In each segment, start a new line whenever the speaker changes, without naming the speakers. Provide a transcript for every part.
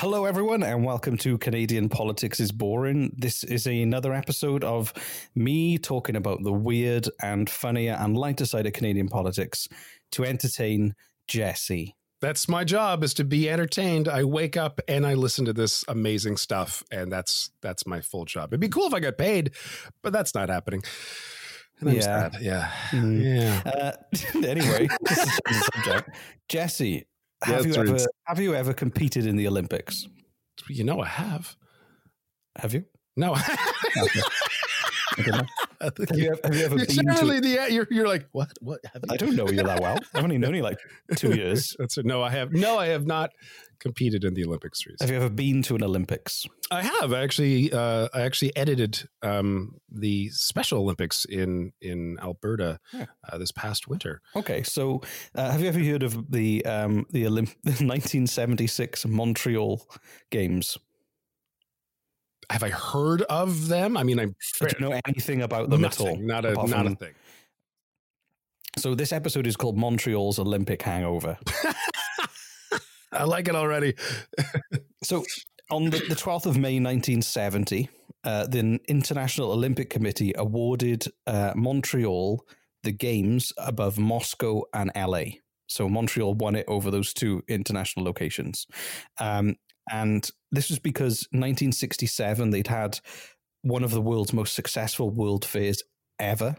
Hello, everyone, and welcome to Canadian Politics is Boring. This is another episode of me talking about the weird and funnier and lighter side of Canadian politics to entertain Jesse.
That's my job is to be entertained. I wake up and I listen to this amazing stuff, and that's that's my full job. It'd be cool if I got paid, but that's not happening. And I'm
Yeah.
sad. yeah,
Mm.
yeah.
Uh, anyway, this is the subject. Jesse, have you ever have you ever competed in the Olympics?
You know, I have.
Have you?
No,
Okay, no.
I think
Have you, ever- have you ever
you're
been to?
the you're you're like what what have you?
I don't know you that well. I've only known you like two years.
That's it. No, I have no, I have not competed in the Olympics. Reese.
Have you ever been to an Olympics?
I have I actually. Uh, I actually edited um, the Special Olympics in in Alberta
Yeah.
uh, this past winter.
Okay, so uh, have you ever heard of the um, the Olymp- 1976 Montreal Games?
Have I heard of them? I mean, I
don't know anything about them at all?
nothing, not a not a thing.
So this episode is called Montreal's Olympic Hangover.
I like it already.
So on the, the 12th of May 1970, uh, the International Olympic Committee awarded uh, Montreal the games above Moscow and LA. So Montreal won it over those two international locations. Um, and this was because 1967 they'd had one of the world's most successful world fairs ever.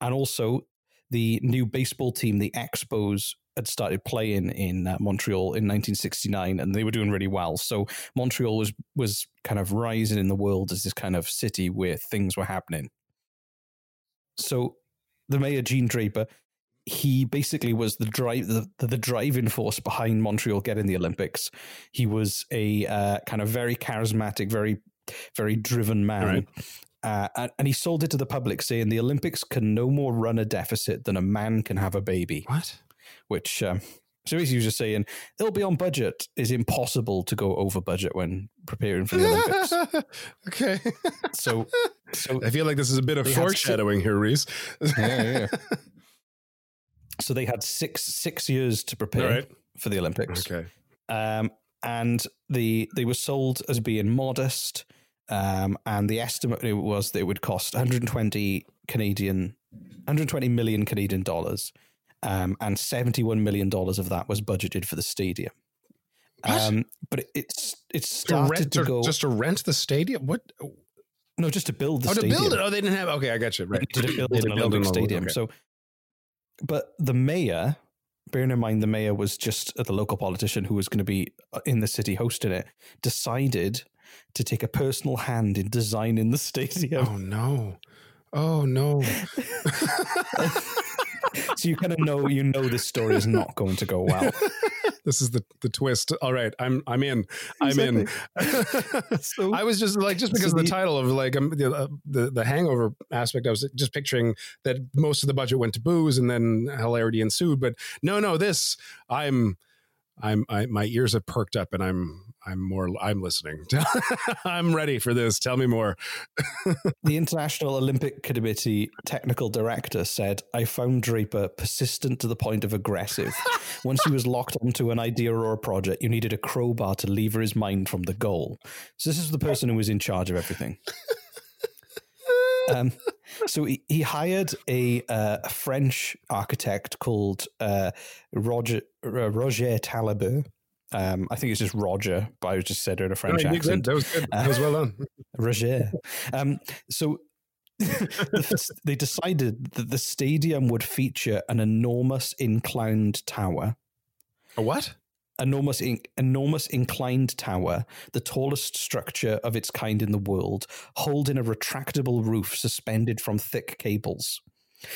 And also the new baseball team, the Expos, had started playing in uh, Montreal in 1969 and they were doing really well. So Montreal was was kind of rising in the world as this kind of city where things were happening. So the mayor Jean Drapeau, he basically was the drive the, the, driving force behind Montreal getting the Olympics. He was a uh, kind of very charismatic, very very driven man.
Right.
Uh, and, and he sold it to the public, saying the Olympics can no more run a deficit than a man can have a baby
What?
which um, so basically he was just saying it'll be on budget is impossible to go over budget when preparing for the Olympics.
okay.
so, so
I feel like this is a bit of foreshadowing here, Reese.
yeah, yeah. so they had six six years to prepare
right.
for the Olympics.
Okay.
Um, and the they were sold as being modest. Um, and the estimate was that it would cost 120 Canadian, 120 million Canadian dollars, um, and 71 million dollars of that was budgeted for the stadium. Um, but it, it's it's
To
started
rent,
to
to-
go
just to rent the stadium? What?
no, just to build the
oh, to build it? Oh, they didn't have. Okay, I got you. Right.
They needed to build an Olympic stadium.
okay.
So, but the mayor, bearing in mind the mayor was just the local politician who was going to be uh, in the city hosting it, decided to take a personal hand in designing the stadium.
Oh no! Oh no!
so you kind of know you know this story is not going to go well.
this is the the twist. All right, I'm I'm in. I'm in.
So-
I was just like just because
so
of the
the-
title of like um, the, uh, the the hangover aspect. I was just picturing that most of the budget went to booze and then hilarity ensued. But no, no, this I'm. I'm I, my ears have perked up and I'm I'm more I'm listening. I'm ready for this. Tell me more.
The International Olympic Committee technical director said, I found Drapeau persistent to the point of aggressive. Once he was locked onto an idea or a project, you needed a crowbar to lever his mind from the goal. So, this is the person who was in charge of everything. Um, so he, he hired a, uh, a French architect called uh, Roger uh, Roger Taillibert. Um, I think it's just Roger, but I was just said it in a French
No,
accent.
That was good. That was well done.
Roger. Um, so they decided that the stadium would feature an enormous inclined tower,
A what?
enormous, in, enormous inclined tower, the tallest structure of its kind in the world, holding a retractable roof suspended from thick cables.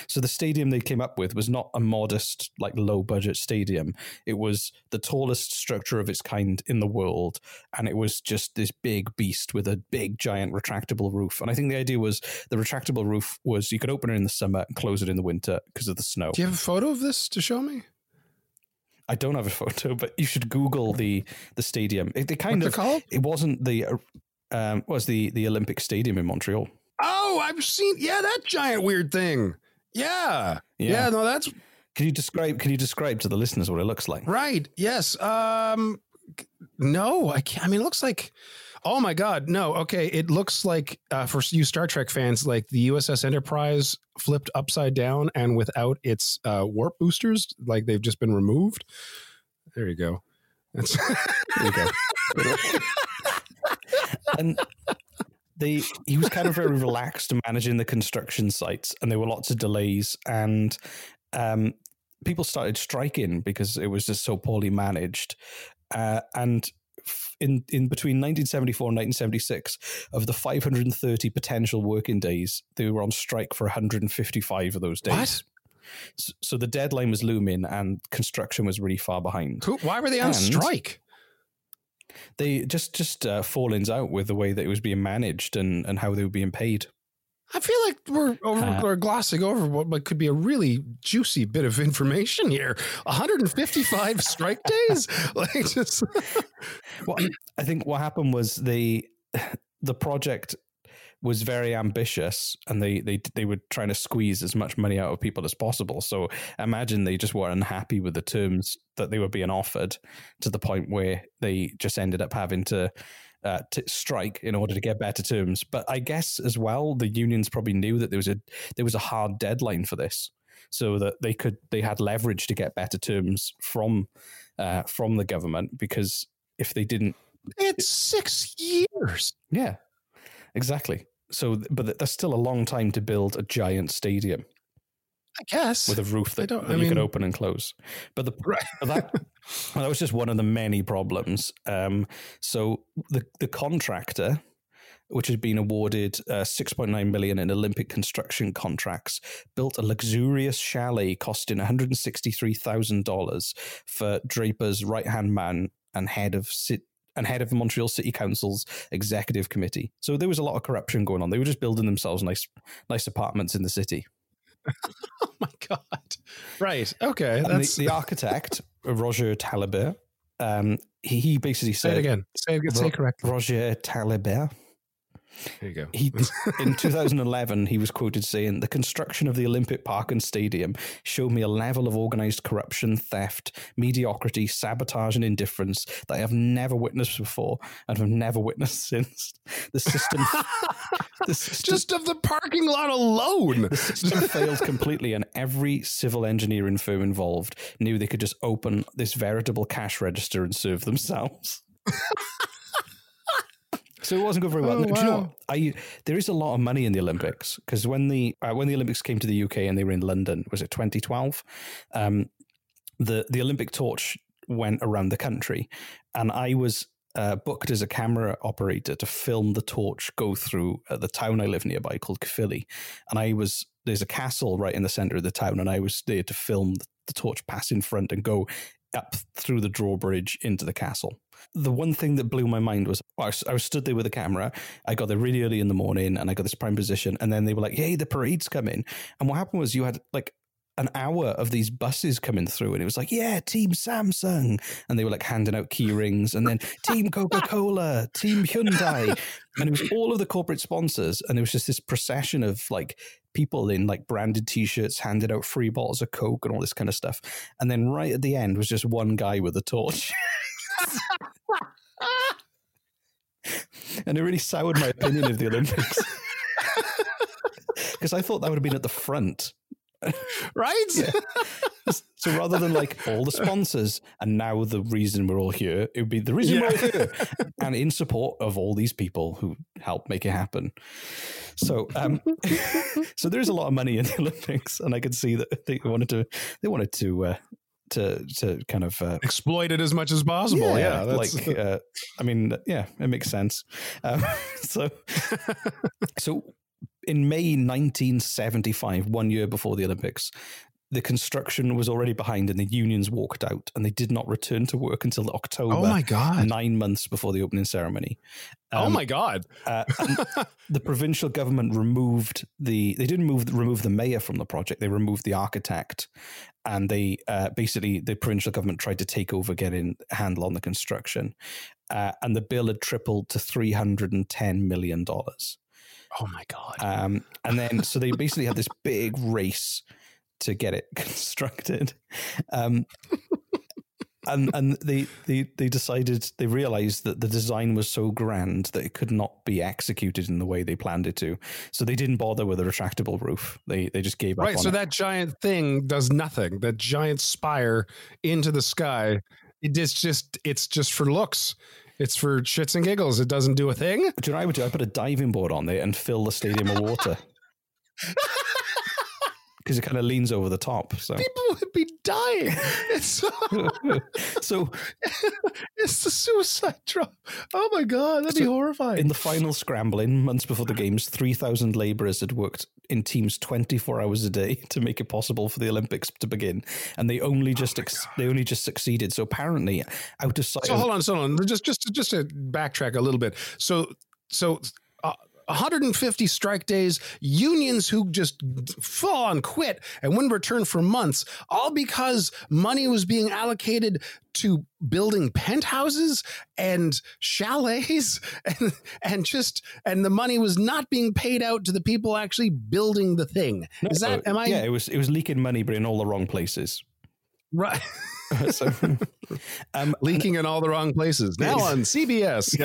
So the stadium they came up with was not a modest, like low budget stadium. It was the tallest structure of its kind in the world, and it was just this big beast with a big, giant retractable roof. And I think the idea was the retractable roof was you could open it in the summer and close it in the winter because of the snow.
Do you have a photo of this to show me?
I don't have a photo, but you should Google the the stadium. It, they kind
What's it
of
called?
it wasn't the uh, um was the the Olympic Stadium in Montreal.
Oh, I've seen. Yeah, that giant weird thing. Yeah.
Yeah.
Yeah. no, that's
Can you describe? Can you describe to the listeners what it looks like?
right. Yes. Um. No, I can't. I mean, it looks like. Oh my God! No. Okay, it looks like uh, for you Star Trek fans, like the USS Enterprise flipped upside down and without its uh, warp boosters, like they've just been removed. There you go. That's
There you go. and they he was kind of very relaxed in managing the construction sites, and there were lots of delays, and um, people started striking because it was just so poorly managed, uh, and. In, in between 1974 and 1976, of the 530 potential working days, they were on strike for 155 of those days.
What?
So, so the deadline was looming, and construction was really far behind
Who, why were they on
And-
strike?
They just just uh, fallings out with the way that it was being managed and and how they were being paid.
I feel like we're over,
Uh,
we're glossing over what, could be a really juicy bit of information here. 155 strike days, like just
Well, I think what happened was the the project was very ambitious, and they they they were trying to squeeze as much money out of people as possible. So imagine they just were unhappy with the terms that they were being offered to the point where they just ended up having to. Uh, to strike in order to get better terms, but I guess as well the unions probably knew that there was a there was a hard deadline for this, so that they could they had leverage to get better terms from uh, from the government because if they didn't
it's six years.
yeah, exactly. So, but that's still a long time to build a giant stadium
I guess.
with a roof that,
don't-
that you could
mean-
open and close. But the
Right.
that that was just one of the many problems. Um, so the the contractor, which had been awarded uh, six point nine million in Olympic construction contracts, built a luxurious chalet costing one hundred and sixty three thousand dollars for Drapeau's right hand man and head of sit. And head of Montreal City Council's executive committee. So there was a lot of corruption going on. They were just building themselves nice, nice apartments in the city.
oh my god. Right. Okay.
And
That's
the, the architect, Roger Taillibert. um, he, he basically
say
said,
it again. Say it. Again, say it correctly.
Roger Taillibert.
There you go.
He in 2011 he was quoted saying, "The construction of the Olympic Park and Stadium showed me a level of organized corruption, theft, mediocrity, sabotage, and indifference that I have never witnessed before and have never witnessed since. The system, the system
Just of the parking lot alone.
the system failed completely, and every civil engineering firm involved knew they could just open this veritable cash register and serve themselves. So it wasn't going very well.
Oh,
Do you know what? I there is a lot of money in the Olympics because when the uh, when the Olympics came to the UK and they were in London, was it 2012? Um, the the Olympic torch went around the country, and I was uh, booked as a camera operator to film the torch go through uh, the town I live nearby called Caerphilly, and I was there's a castle right in the center of the town, and I was there to film the, the torch pass in front and go up through the drawbridge into the castle. The one thing that blew my mind was I was, stood there with a the camera. I got there really early in the morning and I got this prime position. And then they were like, hey, the parade's coming. And what happened was you had like an hour of these buses coming through and it was like, yeah, Team Samsung. And they were like handing out key rings and then Team Coca Cola, Team Hyundai. And it was all of the corporate sponsors. And it was just this procession of like people in like branded t-shirts handed out free bottles of coke and all this kind of stuff and then right at the end was just one guy with a torch and it really soured my opinion of the olympics because i thought that would have been at the front
right?
so rather than like all the sponsors and now the reason we're all here it would be the reason we're all here and in support of all these people who help make it happen so um so there's a lot of money in the olympics and i could see that they wanted to they wanted to uh to to kind of uh,
Exploit it as much as possible. Yeah, that's,
like uh, I mean, yeah, it makes sense. Um, so, so in May 1975, one year before the Olympics, the construction was already behind, and the unions walked out, and they did not return to work until October.
oh my god!
Nine months before the opening ceremony.
oh
Um,
my god!
uh, the provincial government removed the they didn't move remove the mayor from the project they removed the architect and they uh, basically the provincial government tried to take over getting handle on the construction uh, and the bill had tripled to 310 million dollars
Oh my god!
um, and then so they basically had this big race to get it constructed um, and and they, they they decided they realized that the design was so grand that it could not be executed in the way they planned it to so they didn't bother with a retractable roof they they just gave up
right.
on
So
it.
that giant thing does nothing. That giant spire into the sky. It is just. It's just for looks. It's for shits and giggles. It doesn't do a thing.
do you know what I would do? I put a diving board on there and fill the stadium with water because it kind of leans over the top. So,
People would be dying. It's
so
it's the suicide drop. Oh my god, that'd be horrifying.
in the final scrambling months before the games, three thousand labourers had worked in teams twenty four hours a day to make it possible for the Olympics to begin, and they only just ex- they only just succeeded. So apparently, out of sight.
So hold on, so hold on. Just just just to backtrack a little bit. So so. Uh, 150 strike days, unions who just full on quit and wouldn't return for months, all because money was being allocated to building penthouses and chalets and, and just, and the money was not being paid out to the people actually building the thing. Is that, am I
Yeah, it was it was leaking money, but in all the wrong places.
right?
so, um,
Leaking in all the wrong places. Now on CBS.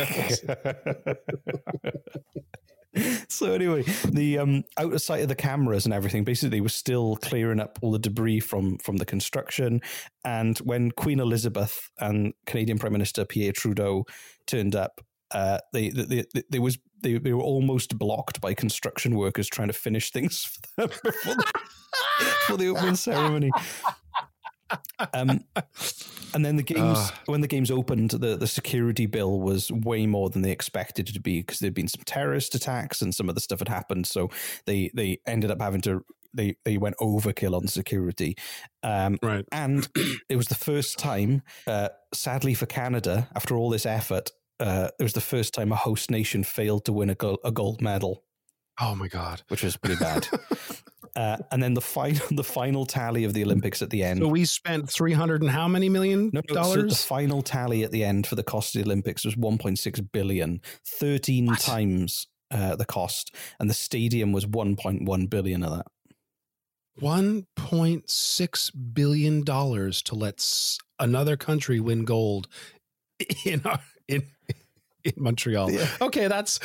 so anyway, the um, out of sight of the cameras and everything, basically, was still clearing up all the debris from from the construction. And when Queen Elizabeth and Canadian Prime Minister Pierre Trudeau turned up, uh, they, they, they, they was they, they were almost blocked by construction workers trying to finish things for, them before the, for the opening ceremony. Um, and then the games,
Ah.
when the games opened, the, the security bill was way more than they expected it to be because there'd been some terrorist attacks and some of the stuff had happened. So they they ended up having to they they went overkill on security. Um,
Right.
and it was the first time, uh, sadly for Canada, after all this effort, uh, it was the first time a host nation failed to win a, go- a gold medal
Oh my God.
which was pretty bad. uh, and then the final the final tally of the Olympics at the end.
So we spent 300 and how many million
no, no, so the final tally at the end for the cost of the Olympics was 1.6 billion, 13
What?
times uh, the cost, and the stadium was 1.1 billion of that.
One point six billion dollars to let s- another country win gold in our, in in Montreal.
Yeah.
Okay, that's.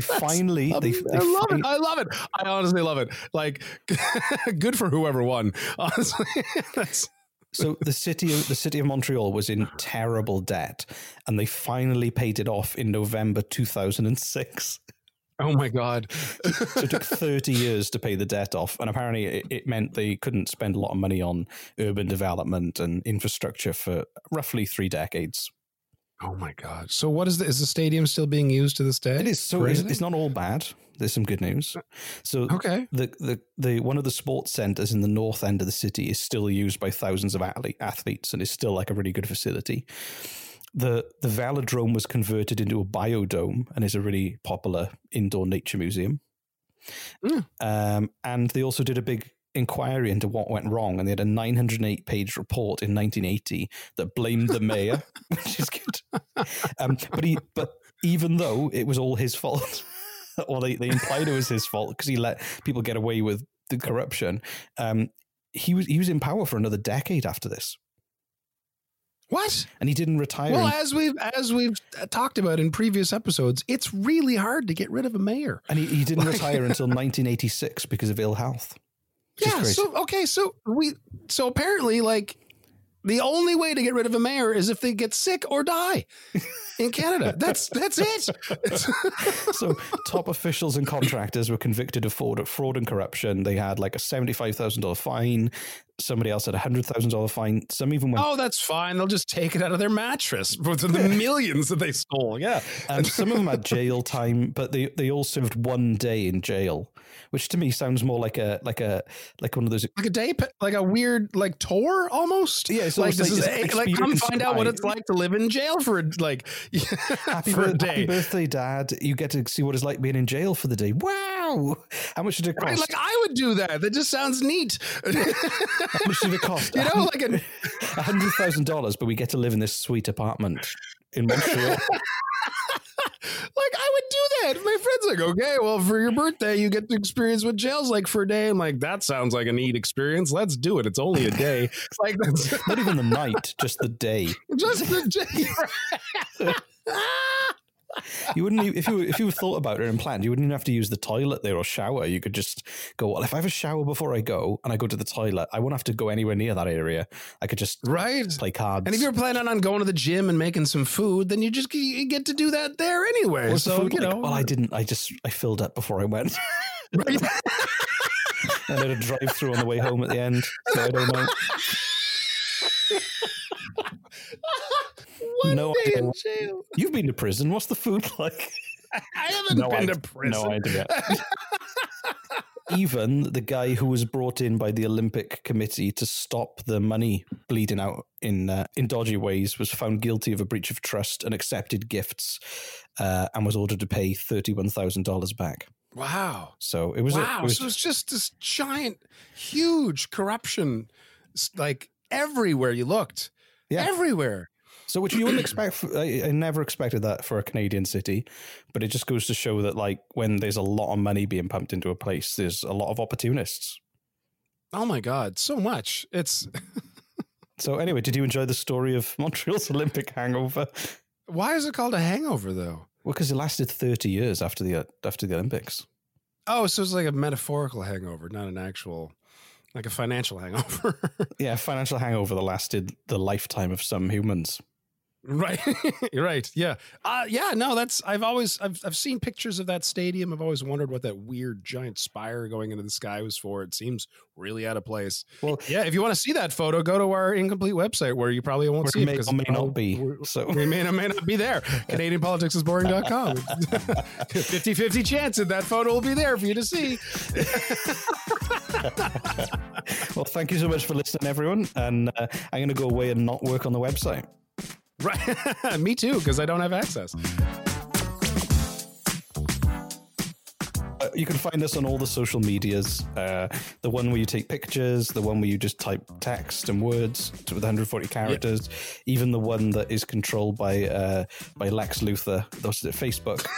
They finally, they, um, they
I love
fin-
it. I love it. I honestly love it. Like, good for whoever won. Honestly, that's
So the city of the city of Montreal was in terrible debt, and they finally paid it off in November 2006.
oh my god.
So it took 30 years to pay the debt off, and apparently it, it meant they couldn't spend a lot of money on urban development and infrastructure for roughly three decades.
Oh my god. So what is the is the stadium still being used to this day?
It is so it's, it's not all bad. There's some good news. So
Okay.
the, the the one of the sports centers in the north end of the city is still used by thousands of athlete, athletes and is still like a really good facility. The the velodrome was converted into a biodome and is a really popular indoor nature museum.
Mm.
Um, and they also did a big inquiry into what went wrong, and they had a 908 page report in 1980 that blamed the mayor, which is good. Um, but he, but even though it was all his fault, or they, they implied it was his fault because he let people get away with the corruption, um, he was he was in power for another decade after this,
What?
and he didn't retire.
Well, as we've as we've talked about in previous episodes, it's really hard to get rid of a mayor.
and he, he didn't retire until 1986 because of ill health.
Yeah. So okay. So we. So apparently, like, the only way to get rid of a mayor is if they get sick or die in Canada. That's that's it.
so top officials and contractors were convicted of fraud, fraud and corruption. They had like a seventy-five thousand dollar fine. Somebody else had a hundred thousand dollar fine. Some even went.
oh, that's fine. They'll just take it out of their mattress for the millions that they stole. Yeah.
And some of them had jail time, but they, they all served one day in jail, which to me sounds more like a like a like one of those.
Like a day, like a weird, like tour almost.
Yeah, it's
like this
like
is a, like come find out what it's like to live in jail for like
Happy,
for a
bir-
day.
happy birthday, Dad! You get to see what it's like being in jail for the day. Wow! How much did it cost?
Right, like I would do that. That just sounds neat.
How much did it cost?
you know, like a
hundred thousand dollars, but we get to live in this sweet apartment in Montreal.
like I would do that. My friend's like, okay, well, for your birthday, you get to experience what jail's like for a day. I'm like, that sounds like a neat experience. Let's do it. It's only a day. like
Not even the night, just the day.
just the day.
You wouldn't if you if you thought about it and planned. You wouldn't even have to use the toilet there or shower. You could just go. Well, if I have a shower before I go and I go to the toilet, I won't have to go anywhere near that area. I could just
right.
play cards.
And if you're planning on going to the gym and making some food, then you just you get to do that there anyway.
The
so you
like?
know,
well, I didn't. I just I filled up before I went. and I had a drive through on the way home at the end. So I don't know.
One
No
day
idea.
in jail.
You've been to prison. What's the food like?
I haven't been
idea.
to prison.
No idea. Even the guy who was brought in by the Olympic Committee to stop the money bleeding out in uh, in dodgy ways was found guilty of a breach of trust and accepted gifts, uh, and was ordered to pay thirty one thousand dollars back.
Wow.
So it was. a-
wow.
it was
so it's just this giant, huge corruption, like everywhere you looked.
Yeah.
Everywhere.
So, which you wouldn't expect. For, I, I never expected that for a Canadian city, but it just goes to show that, like, when there's a lot of money being pumped into a place, there's a lot of opportunists.
Oh my God. So much. It's
So, anyway, did you enjoy the story of Montreal's Olympic hangover?
why is it called a hangover though?
Well, because it lasted thirty years after the uh, after the Olympics.
Oh, so it's like a metaphorical hangover, not an actual, like a financial hangover.
Yeah, financial hangover that lasted the lifetime of some humans.
Right. You're right. Yeah. Uh, yeah. No, that's, I've always, I've, I've seen pictures of that stadium. I've always wondered what that weird giant spire going into the sky was for. It seems really out of place.
Well,
Yeah. If you want to see that photo, go to our incomplete website where you probably won't see it because
may
all-
not be. So
We may or may not be there. CanadianPoliticsIsBoring.com. 50 50 chance that that photo will be there for you to see.
well, thank you so much for listening, everyone. And uh, I'm going to go away and not work on the website.
Right. Me too, because I don't have access.
You can find us on all the social medias. Uh, the one where you take pictures, the one where you just type text and words with 140 characters, even the one that is controlled by uh, by Lex Luthor. Those at Facebook.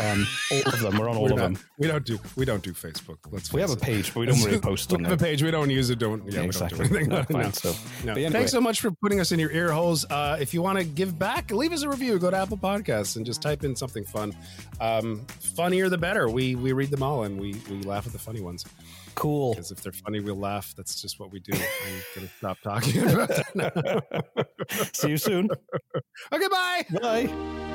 Um, all of them. We're on all
We're
of
not-
them.
We don't do we don't do Facebook. Let's
We have a page, but we don't really post on
We have a page. We don't use it. Don't yeah.
Exactly.
don't do anything.
No, fine,
no.
so-
No.
anyway.
Thanks so much for putting us in your ear holes. Uh, if you want to give back, leave us a review. Go to Apple Podcasts and just type in something fun. Um, funnier the better. We we read them all and we we laugh at the funny ones
Cool.
because if they're funny, we'll laugh. That's just what we do. I'm gonna stop talking about that now.
See you soon.
okay, bye.
Bye.